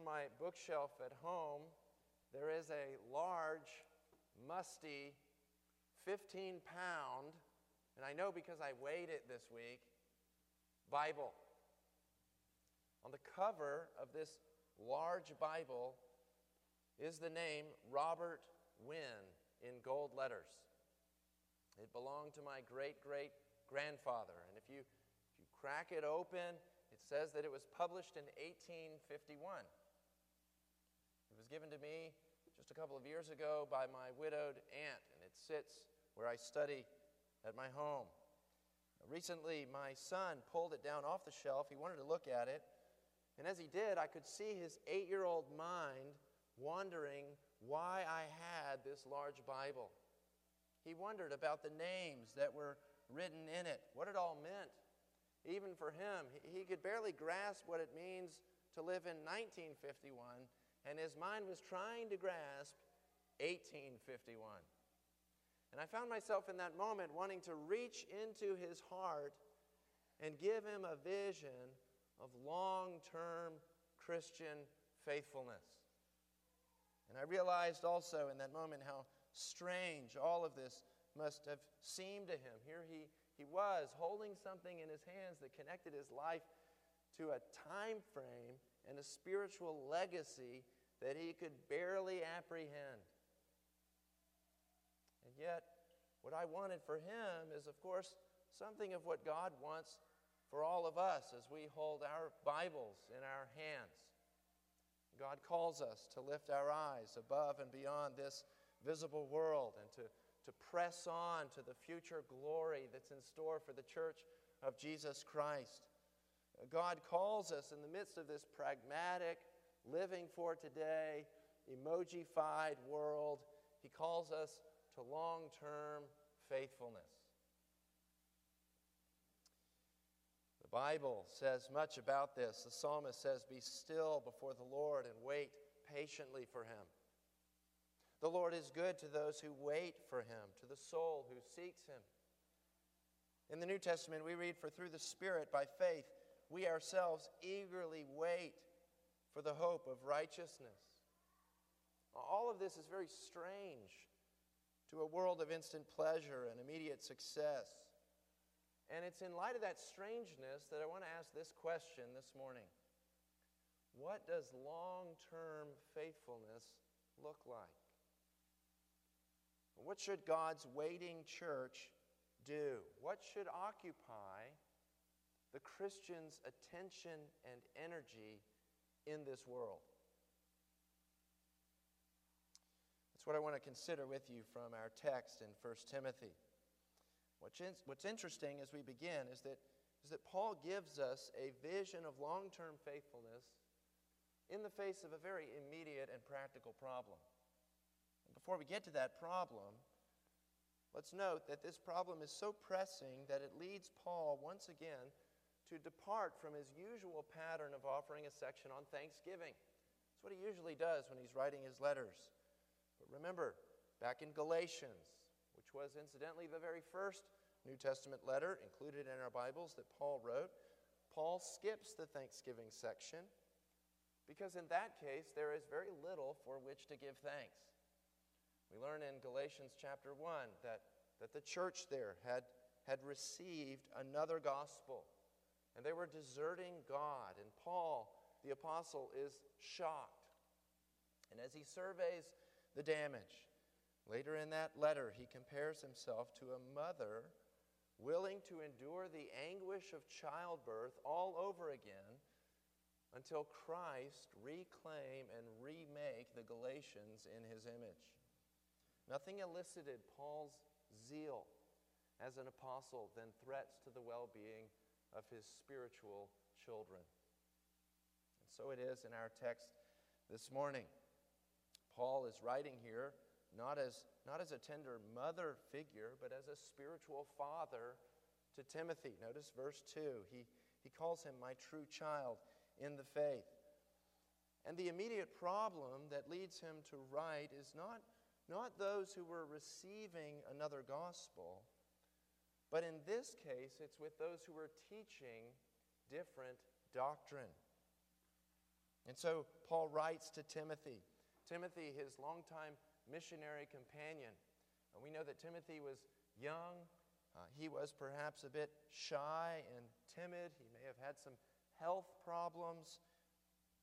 on my bookshelf at home, there is a large, musty, 15 pound, and I know because I weighed it this week, Bible. On the cover of this large Bible is the name Robert Wynne in gold letters. It belonged to my great great grandfather, and if you, if you crack it open, it says that it was published in 1851. Was given to me just a couple of years ago by my widowed aunt, and it sits where I study at my home. Recently, my son pulled it down off the shelf. He wanted to look at it. And as he did, I could see his eight year old mind wondering why I had this large Bible. He wondered about the names that were written in it, what it all meant. Even for him, he could barely grasp what it means to live in 1951, and his mind was trying to grasp 1851. And I found myself in that moment wanting to reach into his heart and give him a vision of long term Christian faithfulness. And I realized also in that moment how strange all of this must have seemed to him. Here he, he was holding something in his hands that connected his life to a time frame and a spiritual legacy that he could barely apprehend. And yet, what I wanted for him is, of course, something of what God wants for all of us as we hold our Bibles in our hands. God calls us to lift our eyes above and beyond this visible world and to, to press on to the future glory that's in store for the church of Jesus Christ. God calls us in the midst of this pragmatic, living for today, emojified world, He calls us to long term faithfulness. The Bible says much about this. The psalmist says, Be still before the Lord and wait patiently for him. The Lord is good to those who wait for him, to the soul who seeks him. In the New Testament, we read, For through the Spirit, by faith, we ourselves eagerly wait for the hope of righteousness. All of this is very strange to a world of instant pleasure and immediate success. And it's in light of that strangeness that I want to ask this question this morning What does long term faithfulness look like? What should God's waiting church do? What should occupy the Christian's attention and energy in this world? That's what I want to consider with you from our text in 1 Timothy. What's What's interesting as we begin is that, is that Paul gives us a vision of long term faithfulness in the face of a very immediate and practical problem. And before we get to that problem, let's note that this problem is so pressing that it leads Paul once again to depart from his usual pattern of offering a section on Thanksgiving. That's what he usually does when he's writing his letters. But remember, back in Galatians, which was incidentally the very first New Testament letter included in our Bibles that Paul wrote, Paul skips the Thanksgiving section because in that case there is very little for which to give thanks. We learn in Galatians chapter 1 that, that the church there had, had received another gospel and they were deserting God. And Paul, the apostle, is shocked. And as he surveys the damage. Later in that letter, he compares himself to a mother willing to endure the anguish of childbirth all over again until Christ reclaim and remake the Galatians in his image. Nothing elicited Paul's zeal as an apostle than threats to the well being of his spiritual children. And so it is in our text this morning. Paul is writing here not as, not as a tender mother figure, but as a spiritual father to Timothy. Notice verse 2. He, he calls him my true child in the faith. And the immediate problem that leads him to write is not, not those who were receiving another gospel, but in this case, it's with those who are teaching different doctrine. And so Paul writes to Timothy. Timothy, his longtime missionary companion. And we know that Timothy was young. Uh, he was perhaps a bit shy and timid. He may have had some health problems.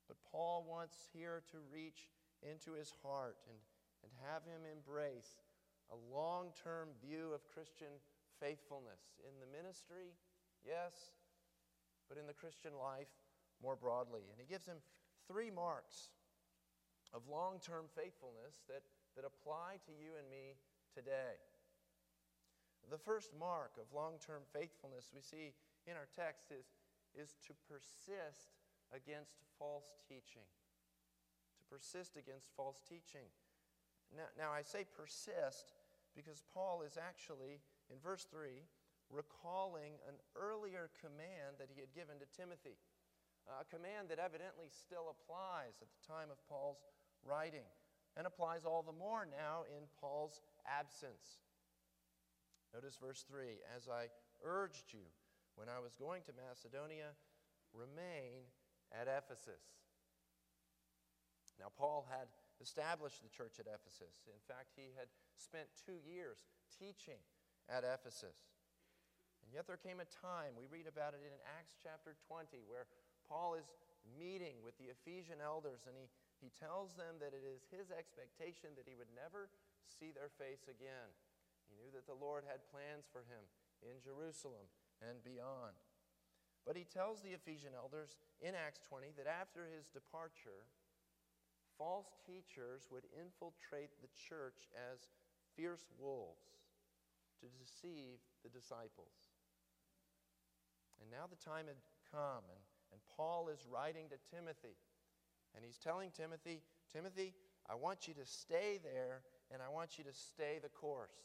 But Paul wants here to reach into his heart and, and have him embrace a long term view of Christian faithfulness in the ministry, yes, but in the Christian life more broadly. And he gives him three marks of long term faithfulness that, that apply to you and me today. The first mark of long term faithfulness we see in our text is, is to persist against false teaching. To persist against false teaching. Now, now, I say persist because Paul is actually, in verse 3, recalling an earlier command that he had given to Timothy uh, a command that evidently still applies at the time of Paul's writing and applies all the more now in Paul's absence. Notice verse 3 As I urged you when I was going to Macedonia, remain at Ephesus. Now, Paul had established the church at Ephesus. In fact, he had spent two years teaching at Ephesus. And yet, there came a time, we read about it in Acts chapter 20, where Paul is meeting with the Ephesian elders and he, he tells them that it is his expectation that he would never see their face again. He knew that the Lord had plans for him in Jerusalem and beyond. But he tells the Ephesian elders in Acts 20 that after his departure, false teachers would infiltrate the church as fierce wolves to deceive the disciples. And now the time had come, and and Paul is writing to Timothy. And he's telling Timothy, Timothy, I want you to stay there and I want you to stay the course.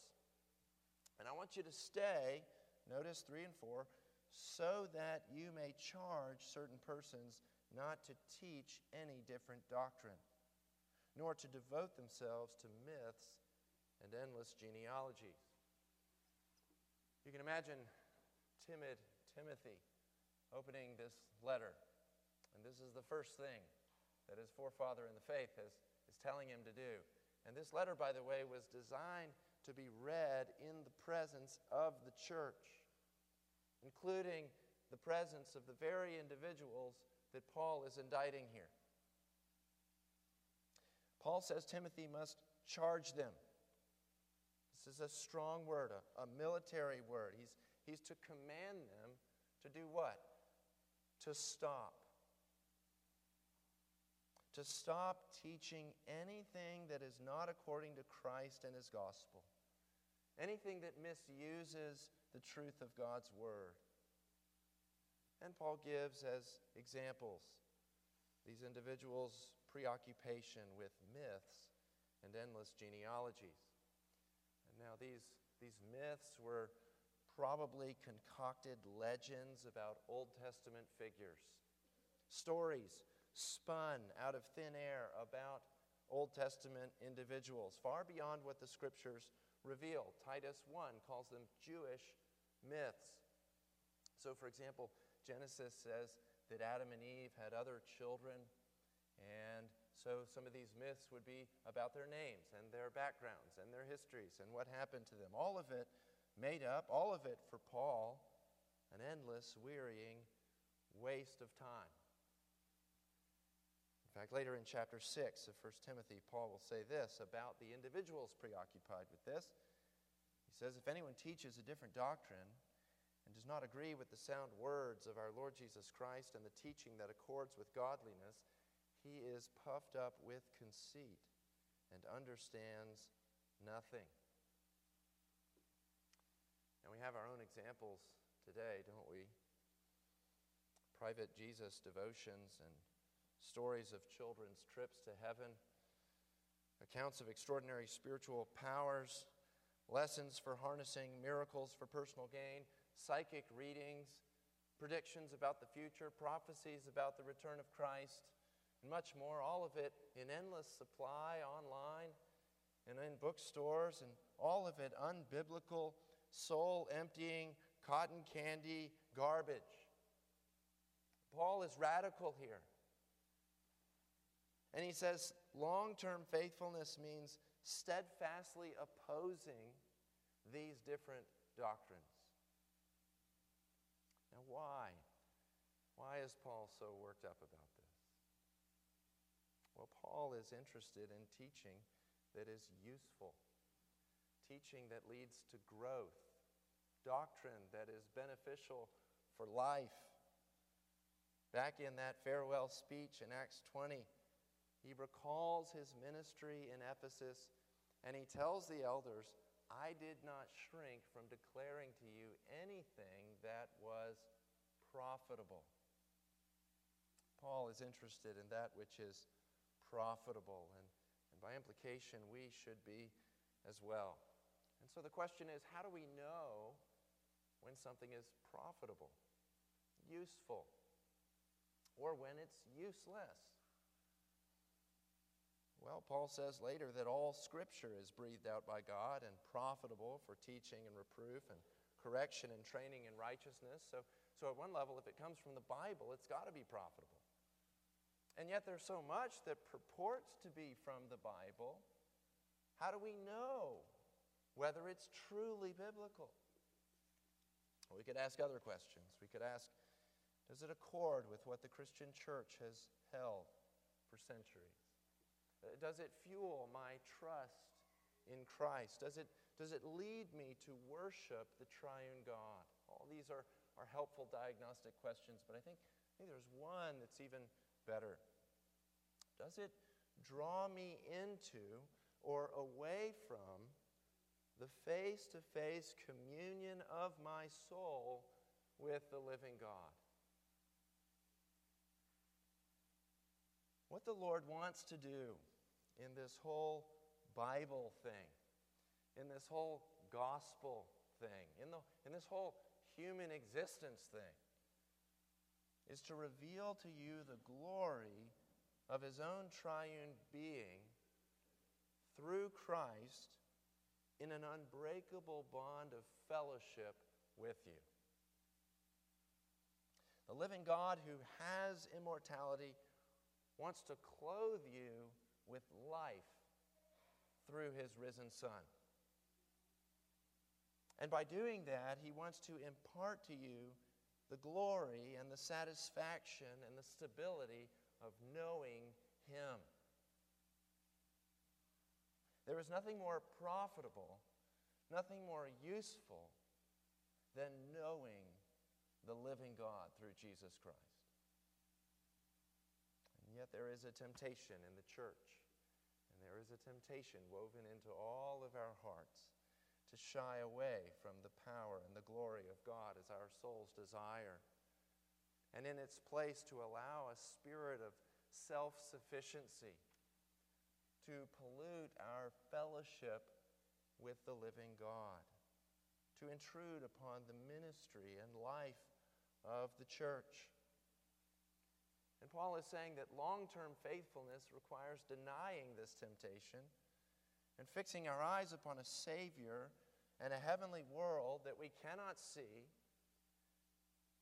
And I want you to stay, notice 3 and 4, so that you may charge certain persons not to teach any different doctrine, nor to devote themselves to myths and endless genealogies. You can imagine timid Timothy opening this letter. And this is the first thing that his forefather in the faith has, is telling him to do. And this letter, by the way, was designed to be read in the presence of the church, including the presence of the very individuals that Paul is indicting here. Paul says Timothy must charge them. This is a strong word, a, a military word. He's, he's to command them to do what? to stop. To stop teaching anything that is not according to Christ and His gospel, anything that misuses the truth of God's Word. And Paul gives as examples these individuals' preoccupation with myths and endless genealogies. Now, these, these myths were probably concocted legends about Old Testament figures, stories spun out of thin air about Old Testament individuals, far beyond what the scriptures reveal. Titus 1 calls them Jewish myths. So, for example, Genesis says that Adam and Eve had other children, and so some of these myths would be about their names and their backgrounds and their histories and what happened to them. All of it made up, all of it for Paul, an endless, wearying waste of time. In fact, later in chapter 6 of 1 Timothy, Paul will say this about the individuals preoccupied with this. He says, If anyone teaches a different doctrine and does not agree with the sound words of our Lord Jesus Christ and the teaching that accords with godliness, he is puffed up with conceit and understands nothing. And we have our own examples today, don't we? Private Jesus devotions and stories of children's trips to heaven, accounts of extraordinary spiritual powers, lessons for harnessing miracles for personal gain, psychic readings, predictions about the future, prophecies about the return of Christ, and much more. All of it in endless supply online and in bookstores, and all of it unbiblical soul emptying, cotton candy garbage. Paul is radical here. And he says long term faithfulness means steadfastly opposing these different doctrines. Now, why? Why is Paul so worked up about? Well, Paul is interested in teaching that is useful, teaching that leads to growth, doctrine that is beneficial for life. Back in that farewell speech in Acts 20, he recalls his ministry in Ephesus and he tells the elders, I did not shrink from declaring to you anything that was profitable. Paul is interested in that which is profitable, and, and by implication, we should be as well. And so the question is how do we know when something is profitable, useful, or when it's useless? Well, Paul says later that all Scripture is breathed out by God and profitable for teaching and reproof and correction and training in righteousness. So, so at one level, if it comes from the Bible, it's got to be profitable. And yet there's so much that purports to be from the Bible. How do we know whether it's truly biblical? Well, we could ask other questions. We could ask Does it accord with what the Christian church has held for centuries? Uh, does it fuel my trust in Christ? Does it, does it lead me to worship the triune God? All these are, are helpful diagnostic questions, but I think, I think there's one that's even better. Does it draw me into or away from the face to face communion of my soul with the living God? What the Lord wants to do in this whole Bible thing, in this whole gospel thing, in, the, in this whole human existence thing, is to reveal to you the glory of his own triune being through Christ in an unbreakable bond of fellowship with you. The living God who has immortality wants to clothe you with life through his risen Son. And by doing that, he wants to impart to you the glory and the satisfaction and the stability of knowing him. There is nothing more profitable, nothing more useful than knowing the living God through Jesus Christ. And yet there is a temptation in the church, and there is a temptation woven into all of our hearts to shy away from the power and the glory of God soul's desire. And in its place, to allow a spirit of self sufficiency to pollute our fellowship with the living God, to intrude upon the ministry and life of the church. And Paul is saying that long term faithfulness requires denying this temptation and fixing our eyes upon a Savior and a heavenly world that we cannot see,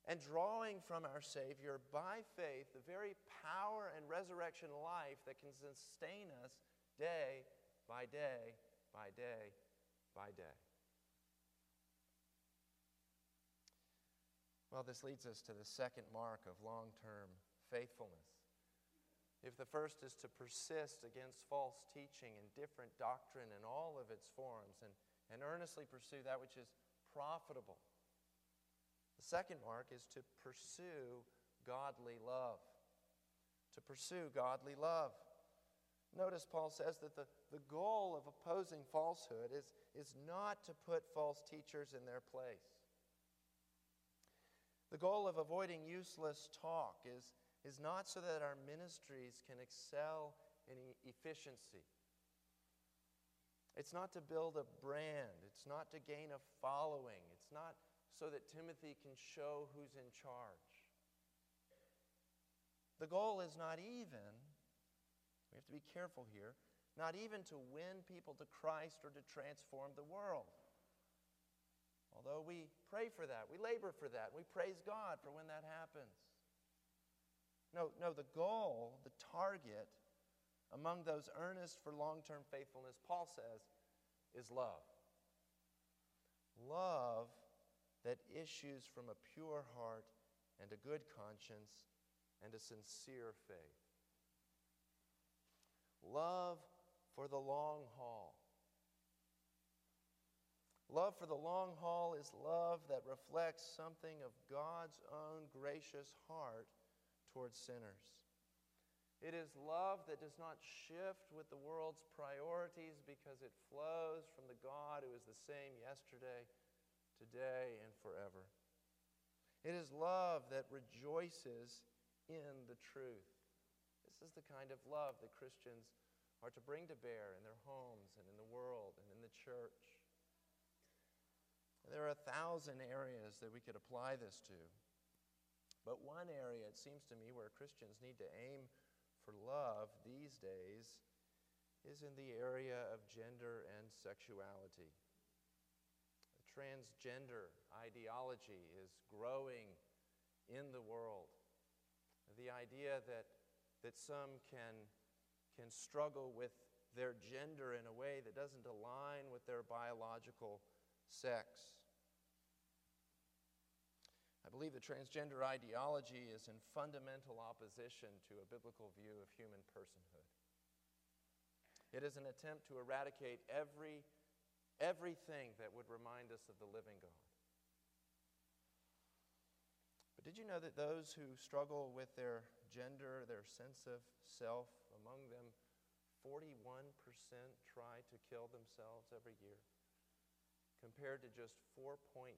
and drawing from our Savior by faith the very power and resurrection life that can sustain us day by day by day by day. Well, this leads us to the second mark of long term faithfulness. If the first is to persist against false teaching and different doctrine in all of its forms and, and earnestly pursue that which is profitable, the second mark is to pursue godly love. To pursue godly love. Notice Paul says that the, the goal of opposing falsehood is, is not to put false teachers in their place. The goal of avoiding useless talk is, is not so that our ministries can excel in efficiency. It's not to build a brand. It's not to gain a following. It's not so that Timothy can show who's in charge. The goal is not even, we have to be careful here, not even to win people to Christ or to transform the world. Although we pray for that, we labor for that, we praise God for when that happens. No, no, the goal, the target among those earnest for long term faithfulness, Paul says, is love. Love that issues from a pure heart and a good conscience and a sincere faith. Love for the long haul. Love for the long haul is love that reflects something of God's own gracious heart towards sinners. It is love that does not shift with the world's priorities because it flows from the God who is the same yesterday, today, and forever. It is love that rejoices in the truth. This is the kind of love that Christians are to bring to bear in their homes and in the world and in the church. There are a thousand areas that we could apply this to. But one area, it seems to me, where Christians need to aim for love these days is in the area of gender and sexuality. Transgender ideology is growing in the world. The idea that, that some can, can struggle with their gender in a way that doesn't align with their biological sex. I believe the transgender ideology is in fundamental opposition to a biblical view of human personhood. It is an attempt to eradicate every, everything that would remind us of the living God. But did you know that those who struggle with their gender, their sense of self, among them, 41% try to kill themselves every year? compared to just 4.6%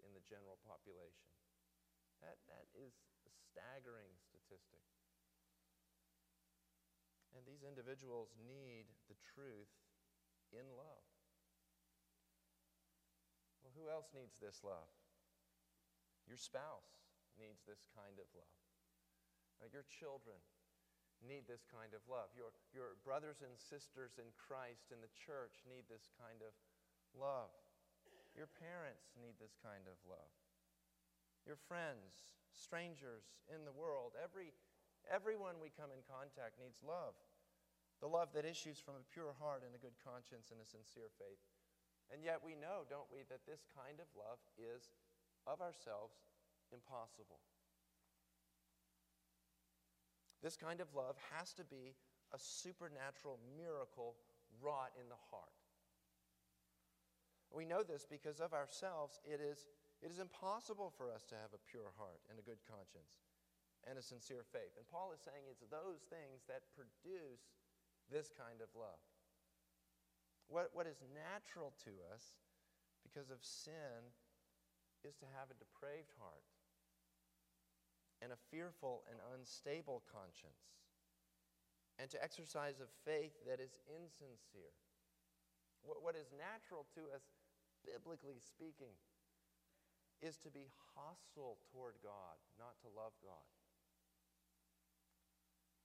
in the general population. That, that is a staggering statistic. And these individuals need the truth in love. Well, who else needs this love? Your spouse needs this kind of love. your children need this kind of love. Your, your brothers and sisters in Christ in the church need this kind of love. Your parents need this kind of love. Your friends, strangers in the world, every, everyone we come in contact needs love. The love that issues from a pure heart and a good conscience and a sincere faith. And yet we know, don't we, that this kind of love is of ourselves impossible. This kind of love has to be a supernatural miracle wrought in the heart. We know this because of ourselves, it is, it is impossible for us to have a pure heart and a good conscience and a sincere faith. And Paul is saying it's those things that produce this kind of love. What, what is natural to us because of sin is to have a depraved heart and a fearful and unstable conscience, and to exercise a faith that is insincere. What, what is natural to us biblically speaking, is to be hostile toward God, not to love God.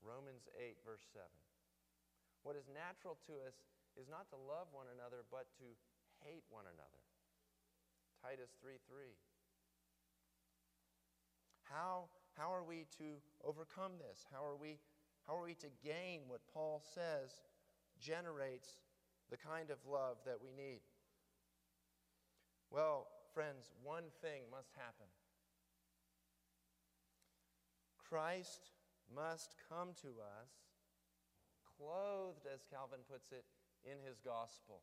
Romans 8, verse 7. What is natural to us is not to love one another, but to hate one another. Titus 3 3. How, how are we to overcome this? How are, we, how are we to gain what Paul says generates the kind of love that we need? Well, friends, one thing must happen. Christ must come to us clothed, as Calvin puts it, in his gospel.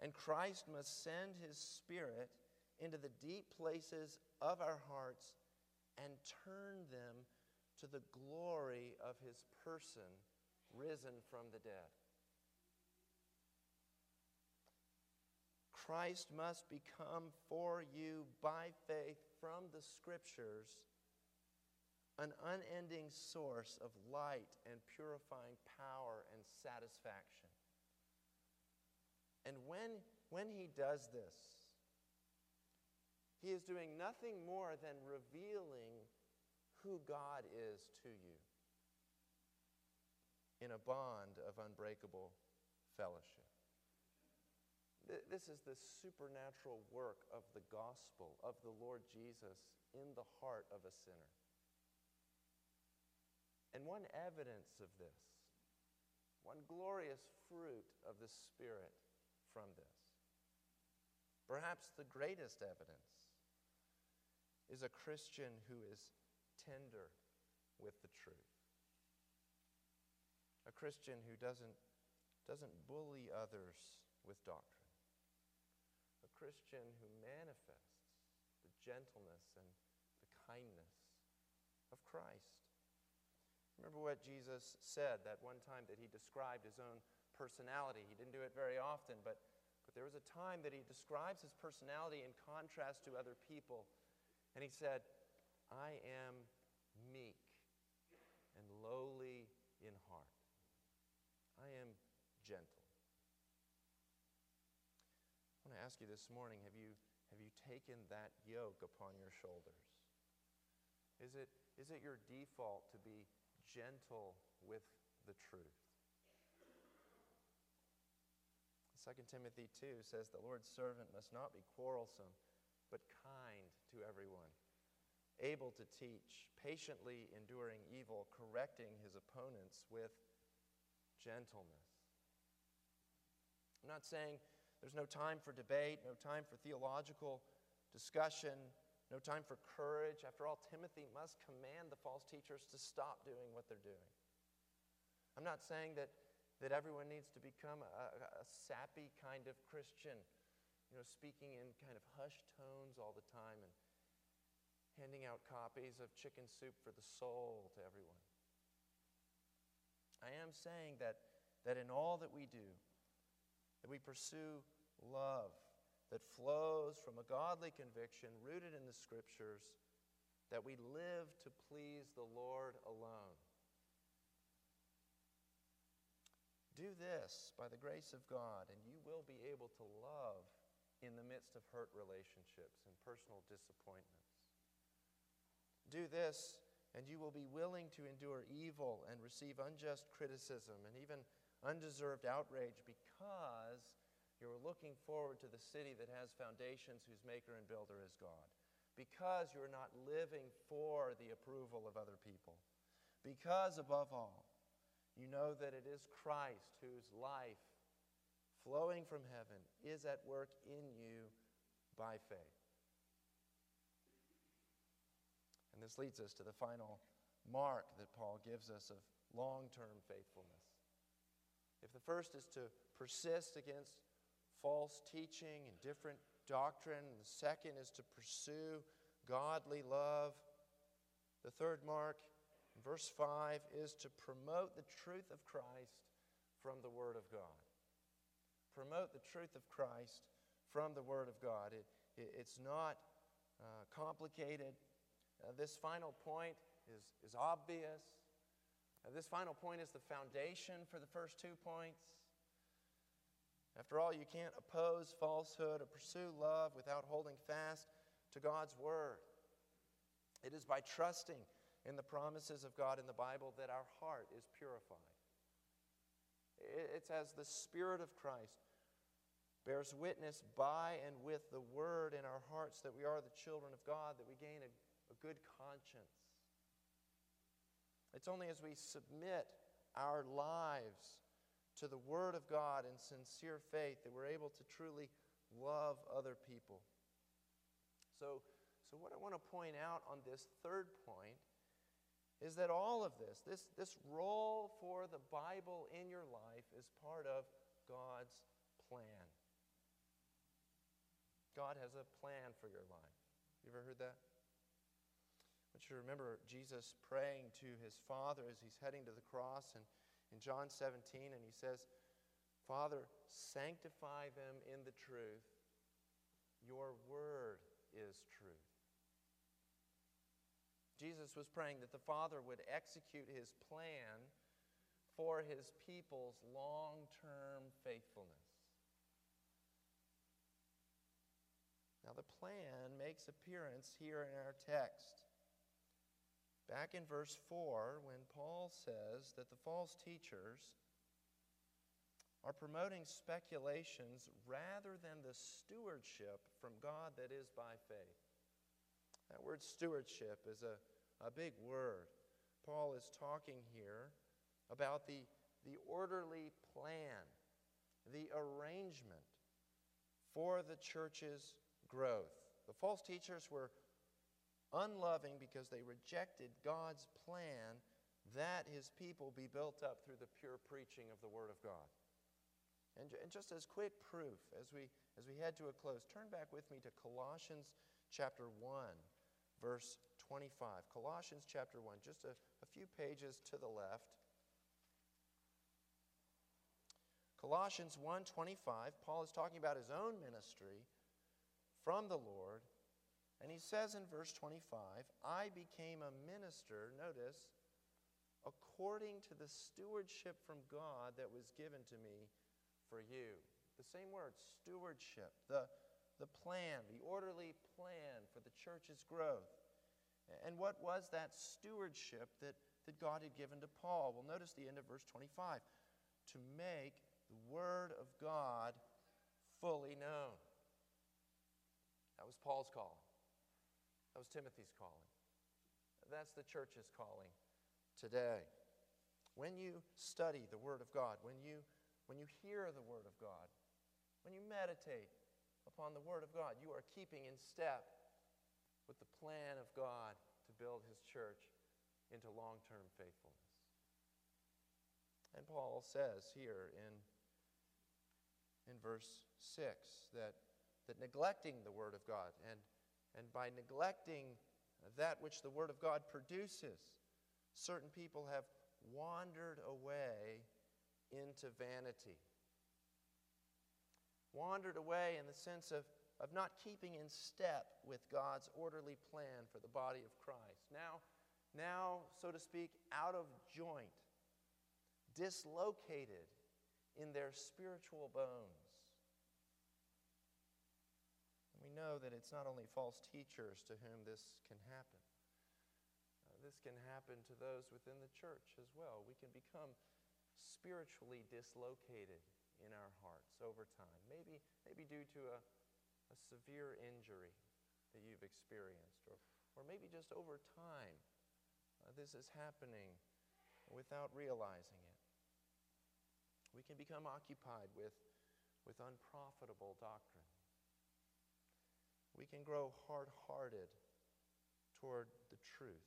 And Christ must send his Spirit into the deep places of our hearts and turn them to the glory of his person risen from the dead. Christ must become for you by faith from the Scriptures an unending source of light and purifying power and satisfaction. And when, when he does this, he is doing nothing more than revealing who God is to you in a bond of unbreakable fellowship. This is the supernatural work of the gospel of the Lord Jesus in the heart of a sinner. And one evidence of this, one glorious fruit of the Spirit from this, perhaps the greatest evidence, is a Christian who is tender with the truth. A Christian who doesn't, doesn't bully others with doctrine. A Christian who manifests the gentleness and the kindness of Christ. Remember what Jesus said that one time that he described his own personality. He didn't do it very often, but, but there was a time that he describes his personality in contrast to other people. And he said, I am meek and lowly in heart. I am gentle. I want to ask you this morning have you, have you taken that yoke upon your shoulders? Is it, is it your default to be gentle with the truth? 2 Timothy 2 says, The Lord's servant must not be quarrelsome, but kind to everyone, able to teach, patiently enduring evil, correcting his opponents with gentleness. I'm not saying there's no time for debate, no time for theological discussion, no time for courage. After all, Timothy must command the false teachers to stop doing what they're doing. I'm not saying that that everyone needs to become a, a, sappy kind of Christian, you know, speaking in kind of hushed tones all the time and handing out copies of chicken soup for the soul to everyone. I am saying that, that in all that we do, that we pursue love that flows from a godly conviction rooted in the scriptures, that we live to please the Lord alone. Do this by the grace of God, and you will be able to love in the midst of hurt relationships and personal disappointments. Do this, and you will be willing to endure evil and receive unjust criticism and even undeserved outrage because you're looking forward to the city that has foundations whose maker and builder is God. Because you're not living for the approval of other people. Because, above all, you know that it is Christ whose life, flowing from heaven, is at work in you by faith. And this leads us to the final mark that Paul gives us of long term faithfulness. If the first is to persist against false teaching and different doctrine, the second is to pursue godly love, the third mark verse 5 is to promote the truth of Christ from the Word of God. Promote the truth of Christ from the Word of God. It, it it's not uh, complicated. Uh, this final point is, is obvious. Uh, this final point is the foundation for the first two points. After all, you can't oppose falsehood or pursue love without holding fast to God's Word. It is by trusting in the promises of God in the Bible that our heart is purified. It's as the Spirit of Christ bears witness by and with the Word in our hearts that we are the children of God, that we gain a, a good conscience. It's only as we submit our lives to the Word of God in sincere faith that we're able to truly love other people. So, so what I want to point out on this third point is that all of this, this, this role for the Bible in your life, is part of God's plan. God has a plan for your life. You ever heard that? I want you to remember Jesus praying to his Father as he's heading to the cross and in John 17, and he says, Father, sanctify them in the truth. Your word is truth. Jesus was praying that the Father would execute his plan for his people's long term faithfulness. Now, the plan makes appearance here in our text. Back in verse 4, when Paul says that the false teachers are promoting speculations rather than the stewardship from God that is by faith. That word stewardship is a, a big word. Paul is talking here about the, the orderly plan, the arrangement for the church's growth. The false teachers were unloving because they rejected God's plan that his people be built up through the pure preaching of the Word of God. And, and just as quick proof, as we, as we head to a close, turn back with me to Colossians chapter 1, verse 25. Colossians chapter 1, just a, a few pages to the left. Colossians 1:25, Paul is talking about his own ministry from the Lord, and he says in verse 25, I became a minister, notice, according to the stewardship from God that was given to me for you. The same word, stewardship, the, the plan, the orderly plan for the church's growth. And what was that stewardship that, that God had given to Paul? Well, notice the end of verse 25 to make the Word of God fully known. That was Paul's calling. That was Timothy's calling. That's the church's calling today. When you study the Word of God, when you, when you hear the Word of God, when you meditate upon the Word of God, you are keeping in step with the plan of God to build His church into long term faithfulness. And Paul says here in in verse 6 that, that neglecting the Word of God and, and by neglecting that which the Word of God produces, certain people have wandered away into vanity. Wandered away in the sense of, of not keeping in step with God's orderly plan for the body of Christ. Now, now, so to speak, out of joint, dislocated in their spiritual bones. And we know that it's not only false teachers to whom this can happen. Uh, this can happen to those within the church as well. We can become spiritually dislocated in our hearts over time. Maybe, maybe due to a, a severe injury that you've experienced, or, or maybe just over time. Uh, this is happening without realizing it. We can become occupied with, with unprofitable doctrine. We can grow hard hearted toward the truth.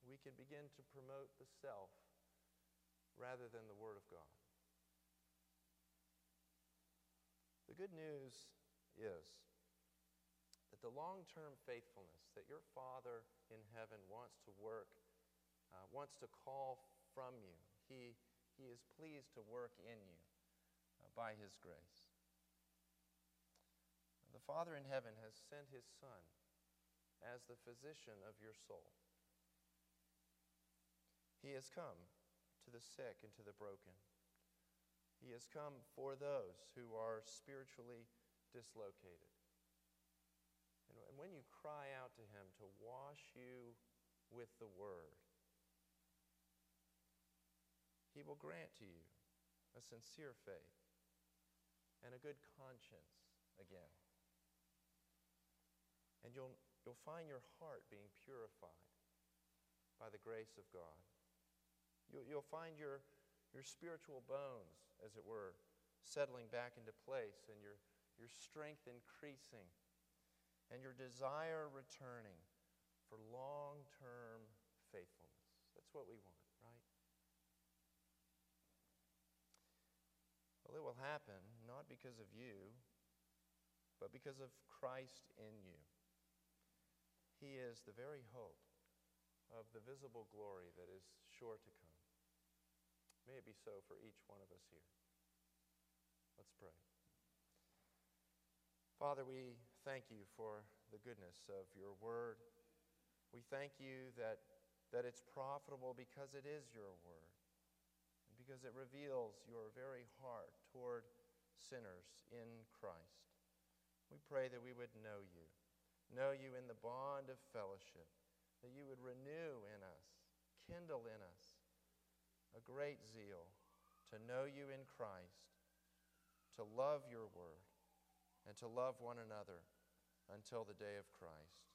We can begin to promote the self rather than the Word of God. The good news is that the long term faithfulness that your Father in heaven wants to work, uh, wants to call from you, He he is pleased to work in you uh, by His grace. The Father in heaven has sent His Son as the physician of your soul. He has come to the sick and to the broken. He has come for those who are spiritually dislocated. And, when you cry out to Him to wash you with the Word, he will grant to you a sincere faith and a good conscience again. And you'll, you'll find your heart being purified by the grace of God. You'll, you'll find your, your spiritual bones, as it were, settling back into place and your, your strength increasing and your desire returning for long term faithfulness. That's what we want. Right? Well, it will happen not because of you, but because of Christ in you. He is the very hope of the visible glory that is sure to come. May it be so for each one of us here. Let's pray. Father, we thank you for the goodness of your word. We thank you that, that it's profitable because it is your word because it reveals your very heart toward sinners in Christ. We pray that we would know you, know you in the bond of fellowship, that you would renew in us, kindle in us a great zeal to know you in Christ, to love your word, and to love one another until the day of Christ.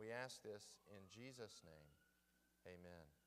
We ask this in Jesus' name. Amen.